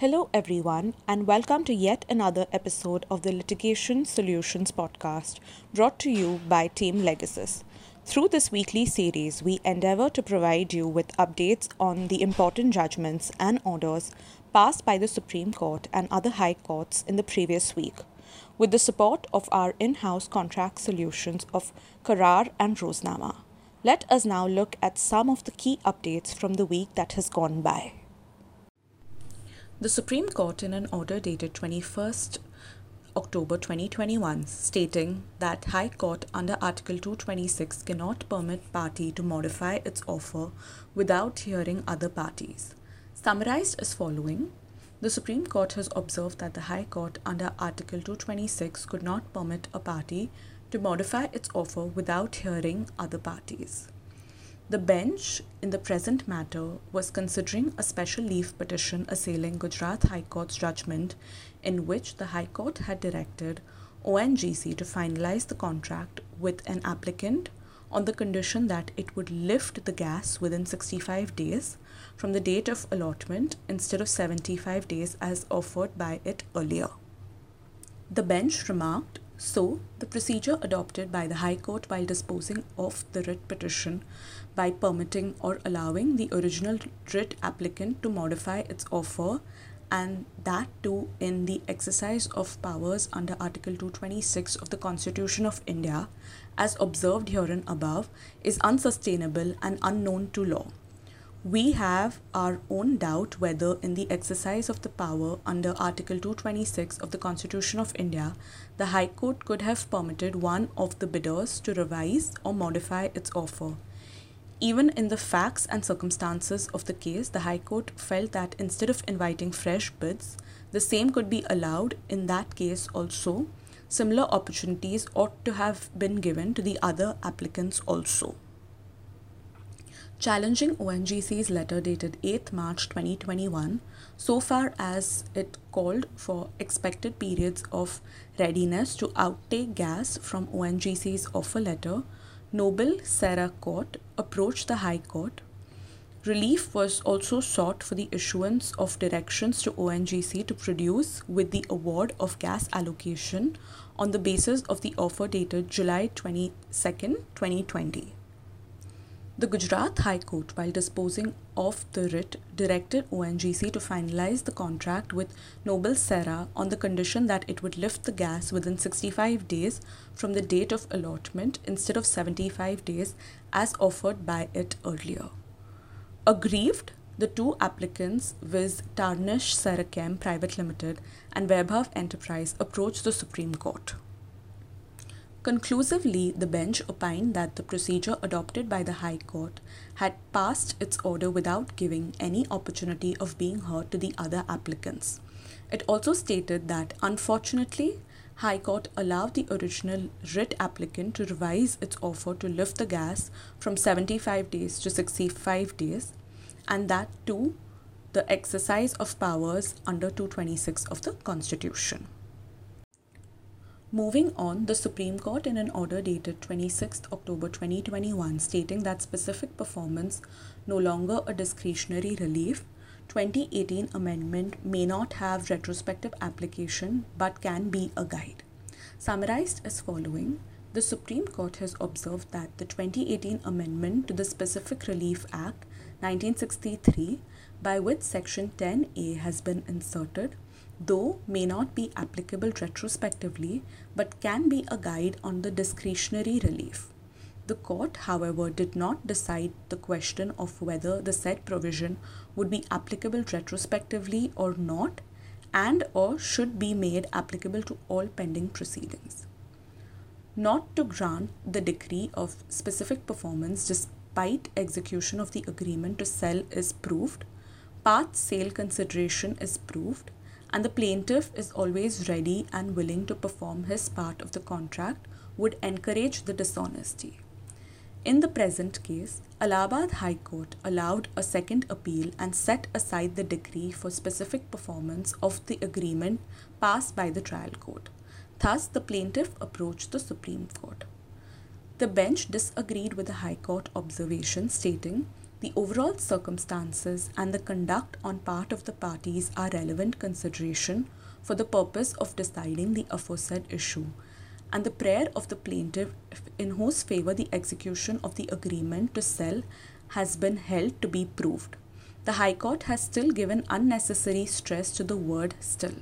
Hello, everyone, and welcome to yet another episode of the Litigation Solutions Podcast, brought to you by Team Legasis. Through this weekly series, we endeavor to provide you with updates on the important judgments and orders passed by the Supreme Court and other high courts in the previous week, with the support of our in house contract solutions of Carrar and Roznama. Let us now look at some of the key updates from the week that has gone by. The Supreme Court, in an order dated 21st October 2021, stating that High Court under Article 226 cannot permit party to modify its offer without hearing other parties. Summarized as following The Supreme Court has observed that the High Court under Article 226 could not permit a party to modify its offer without hearing other parties. The bench in the present matter was considering a special leave petition assailing Gujarat High Court's judgment in which the High Court had directed ONGC to finalize the contract with an applicant on the condition that it would lift the gas within 65 days from the date of allotment instead of 75 days as offered by it earlier. The bench remarked so, the procedure adopted by the High Court while disposing of the writ petition by permitting or allowing the original writ applicant to modify its offer and that too in the exercise of powers under Article 226 of the Constitution of India, as observed herein above, is unsustainable and unknown to law we have our own doubt whether, in the exercise of the power under Article 226 of the Constitution of India, the High Court could have permitted one of the bidders to revise or modify its offer. Even in the facts and circumstances of the case, the High Court felt that instead of inviting fresh bids, the same could be allowed in that case also. Similar opportunities ought to have been given to the other applicants also challenging ONGC's letter dated 8 March 2021 so far as it called for expected periods of readiness to outtake gas from ONGC's offer letter, Noble Sarah Court approached the High Court. Relief was also sought for the issuance of directions to ONGC to produce with the award of gas allocation on the basis of the offer dated July 22, 2020. The Gujarat High Court, while disposing of the writ, directed ONGC to finalize the contract with Noble Sierra on the condition that it would lift the gas within 65 days from the date of allotment instead of 75 days as offered by it earlier. Aggrieved, the two applicants, viz. Tarnish Serachem Private Limited and Vaibhav Enterprise, approached the Supreme Court. Conclusively, the bench opined that the procedure adopted by the High Court had passed its order without giving any opportunity of being heard to the other applicants. It also stated that, unfortunately, High Court allowed the original writ applicant to revise its offer to lift the gas from 75 days to 65 days, and that too the exercise of powers under 226 of the Constitution. Moving on, the Supreme Court, in an order dated 26 October 2021, stating that specific performance no longer a discretionary relief, 2018 amendment may not have retrospective application but can be a guide. Summarized as following, the Supreme Court has observed that the 2018 amendment to the Specific Relief Act 1963 by which section 10A has been inserted though may not be applicable retrospectively but can be a guide on the discretionary relief. The court, however, did not decide the question of whether the said provision would be applicable retrospectively or not and or should be made applicable to all pending proceedings. Not to grant the decree of specific performance despite execution of the agreement to sell is proved, part sale consideration is proved, and the plaintiff is always ready and willing to perform his part of the contract would encourage the dishonesty. In the present case, Allahabad High Court allowed a second appeal and set aside the decree for specific performance of the agreement passed by the trial court. Thus, the plaintiff approached the Supreme Court. The bench disagreed with the High Court observation, stating the overall circumstances and the conduct on part of the parties are relevant consideration for the purpose of deciding the aforesaid issue, and the prayer of the plaintiff in whose favor the execution of the agreement to sell has been held to be proved. The High Court has still given unnecessary stress to the word still.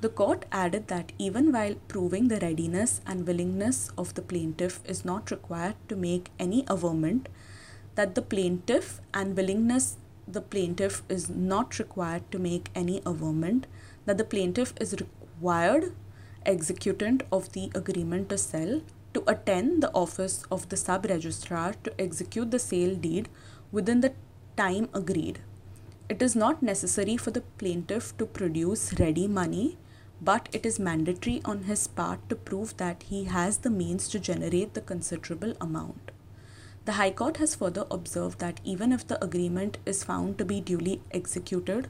The court added that even while proving the readiness and willingness of the plaintiff is not required to make any averment, that the plaintiff and willingness the plaintiff is not required to make any averment, that the plaintiff is required executant of the agreement to sell to attend the office of the sub registrar to execute the sale deed within the time agreed. It is not necessary for the plaintiff to produce ready money but it is mandatory on his part to prove that he has the means to generate the considerable amount. The High Court has further observed that even if the agreement is found to be duly executed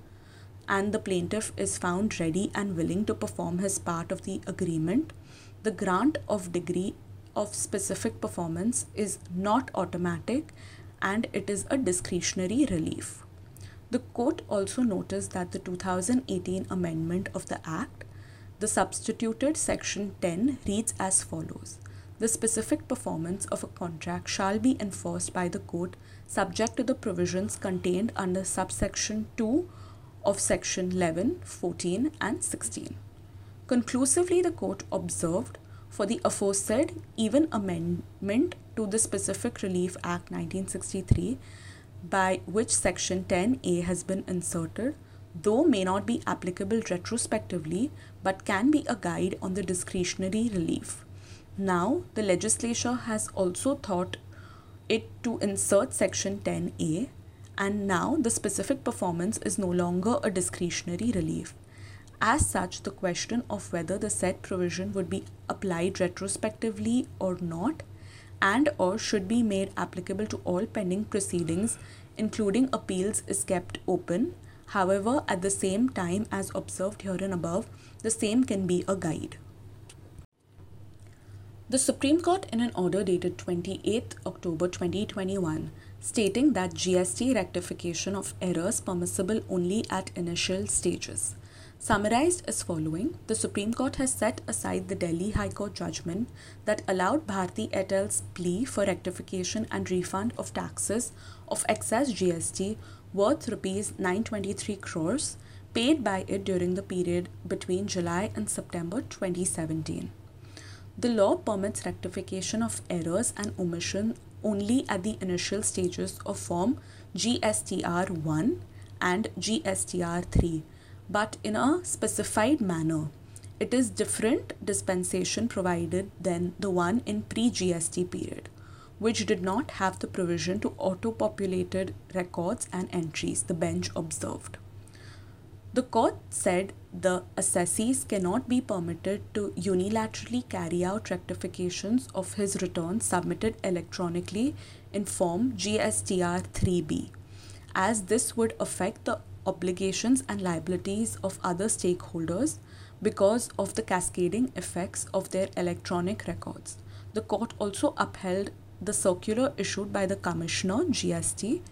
and the plaintiff is found ready and willing to perform his part of the agreement, the grant of degree of specific performance is not automatic and it is a discretionary relief. The court also noticed that the 2018 amendment of the Act the substituted section 10 reads as follows The specific performance of a contract shall be enforced by the court subject to the provisions contained under subsection 2 of section 11, 14, and 16. Conclusively, the court observed for the aforesaid even amendment to the Specific Relief Act 1963 by which section 10A has been inserted though may not be applicable retrospectively but can be a guide on the discretionary relief. Now, the legislature has also thought it to insert section 10A and now the specific performance is no longer a discretionary relief. As such, the question of whether the said provision would be applied retrospectively or not and or should be made applicable to all pending proceedings including appeals is kept open However, at the same time as observed here and above, the same can be a guide. The Supreme Court, in an order dated 28 October 2021, stating that GST rectification of errors permissible only at initial stages. Summarized as following The Supreme Court has set aside the Delhi High Court judgment that allowed Bharti Airtel's plea for rectification and refund of taxes of excess GST worth rupees 923 crores paid by it during the period between July and September 2017. The law permits rectification of errors and omission only at the initial stages of Form GSTR 1 and GSTR 3, but in a specified manner. It is different dispensation provided than the one in pre GST period which did not have the provision to auto-populated records and entries, the bench observed. The court said the assessees cannot be permitted to unilaterally carry out rectifications of his returns submitted electronically in Form GSTR 3B, as this would affect the obligations and liabilities of other stakeholders because of the cascading effects of their electronic records. The court also upheld the circular issued by the Commissioner GST,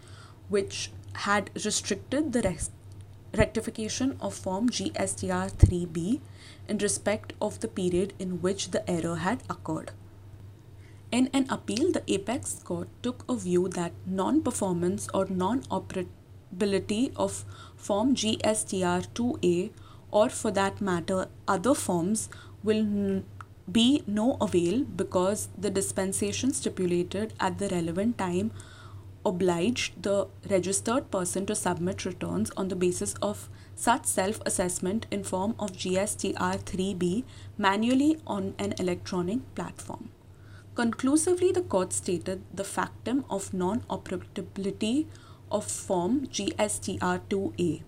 which had restricted the rest rectification of Form GSTR 3B in respect of the period in which the error had occurred. In an appeal, the Apex Court took a view that non performance or non operability of Form GSTR 2A, or for that matter, other forms, will be no avail because the dispensation stipulated at the relevant time obliged the registered person to submit returns on the basis of such self assessment in form of GSTR 3B manually on an electronic platform. Conclusively, the court stated the factum of non operability of form GSTR 2A.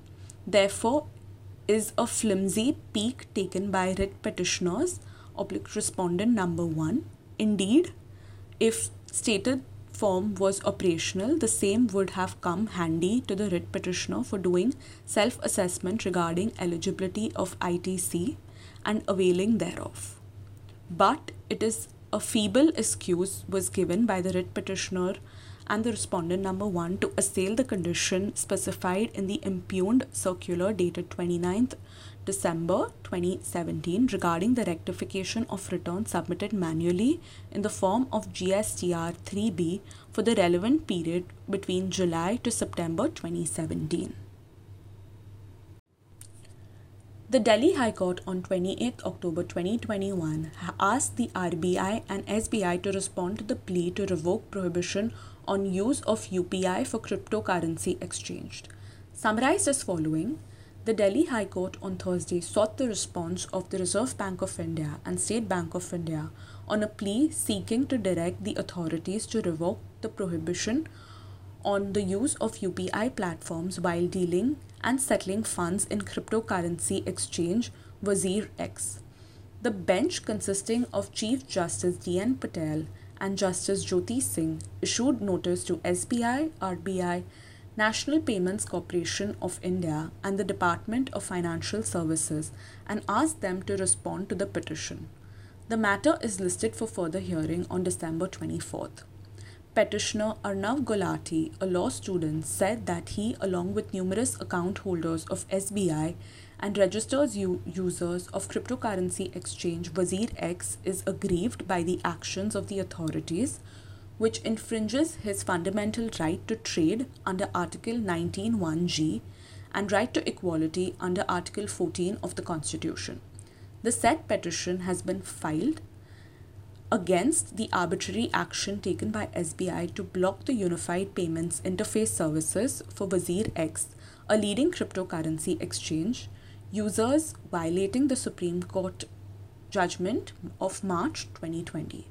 Therefore, is a flimsy peak taken by writ petitioners oblique respondent number one. Indeed, if stated form was operational, the same would have come handy to the writ petitioner for doing self assessment regarding eligibility of ITC and availing thereof. But it is a feeble excuse was given by the writ petitioner and the respondent number 1 to assail the condition specified in the impugned circular dated 29th December 2017 regarding the rectification of returns submitted manually in the form of GSTR 3B for the relevant period between July to September 2017. The Delhi High Court on 28 October 2021 asked the RBI and SBI to respond to the plea to revoke prohibition on use of UPI for cryptocurrency exchanged. Summarized as following, the Delhi High Court on Thursday sought the response of the Reserve Bank of India and State Bank of India on a plea seeking to direct the authorities to revoke the prohibition on the use of UPI platforms while dealing and settling funds in cryptocurrency exchange Wazir X. The bench, consisting of Chief Justice D.N. Patel and Justice Jyoti Singh, issued notice to SBI, RBI, National Payments Corporation of India, and the Department of Financial Services and asked them to respond to the petition. The matter is listed for further hearing on December 24th. Petitioner Arnav Gulati, a law student, said that he, along with numerous account holders of SBI and registered u- users of cryptocurrency exchange Wazir X, is aggrieved by the actions of the authorities, which infringes his fundamental right to trade under Article 19.1g and right to equality under Article 14 of the Constitution. The said petition has been filed against the arbitrary action taken by SBI to block the Unified Payments Interface Services for Wazir X, a leading cryptocurrency exchange, users violating the Supreme Court judgment of March 2020.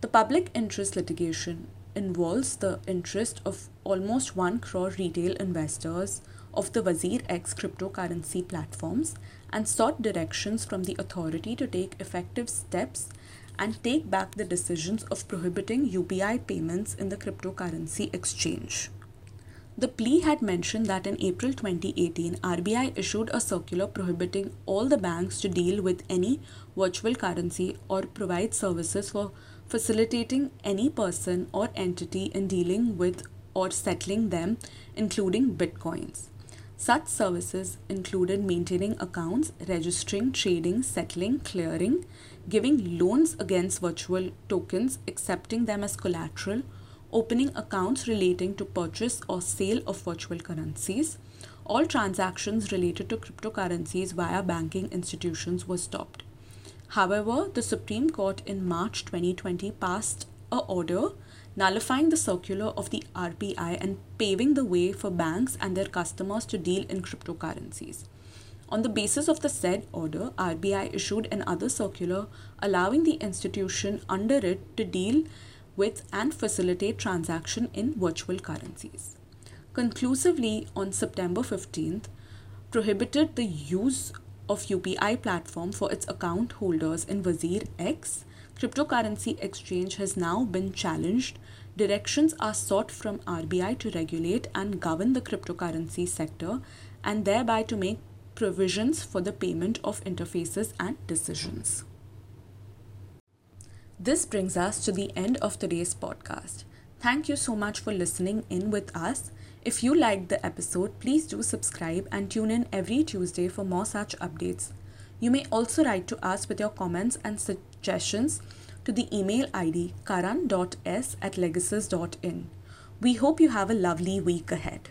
The public interest litigation involves the interest of almost 1 crore retail investors of the Wazir X cryptocurrency platforms and sought directions from the authority to take effective steps and take back the decisions of prohibiting UPI payments in the cryptocurrency exchange. The plea had mentioned that in April 2018, RBI issued a circular prohibiting all the banks to deal with any virtual currency or provide services for facilitating any person or entity in dealing with or settling them, including bitcoins. Such services included maintaining accounts, registering, trading, settling, clearing, giving loans against virtual tokens, accepting them as collateral, opening accounts relating to purchase or sale of virtual currencies. All transactions related to cryptocurrencies via banking institutions were stopped. However, the Supreme Court in March 2020 passed a order nullifying the circular of the RBI and paving the way for banks and their customers to deal in cryptocurrencies. On the basis of the said order, RBI issued another circular allowing the institution under it to deal with and facilitate transaction in virtual currencies. Conclusively, on September 15th, prohibited the use of UPI platform for its account holders in Wazir X cryptocurrency exchange has now been challenged, directions are sought from RBI to regulate and govern the cryptocurrency sector and thereby to make provisions for the payment of interfaces and decisions. This brings us to the end of today's podcast. Thank you so much for listening in with us. If you liked the episode, please do subscribe and tune in every Tuesday for more such updates. You may also write to us with your comments and suggestions to the email ID karan.s at legasis.in. We hope you have a lovely week ahead.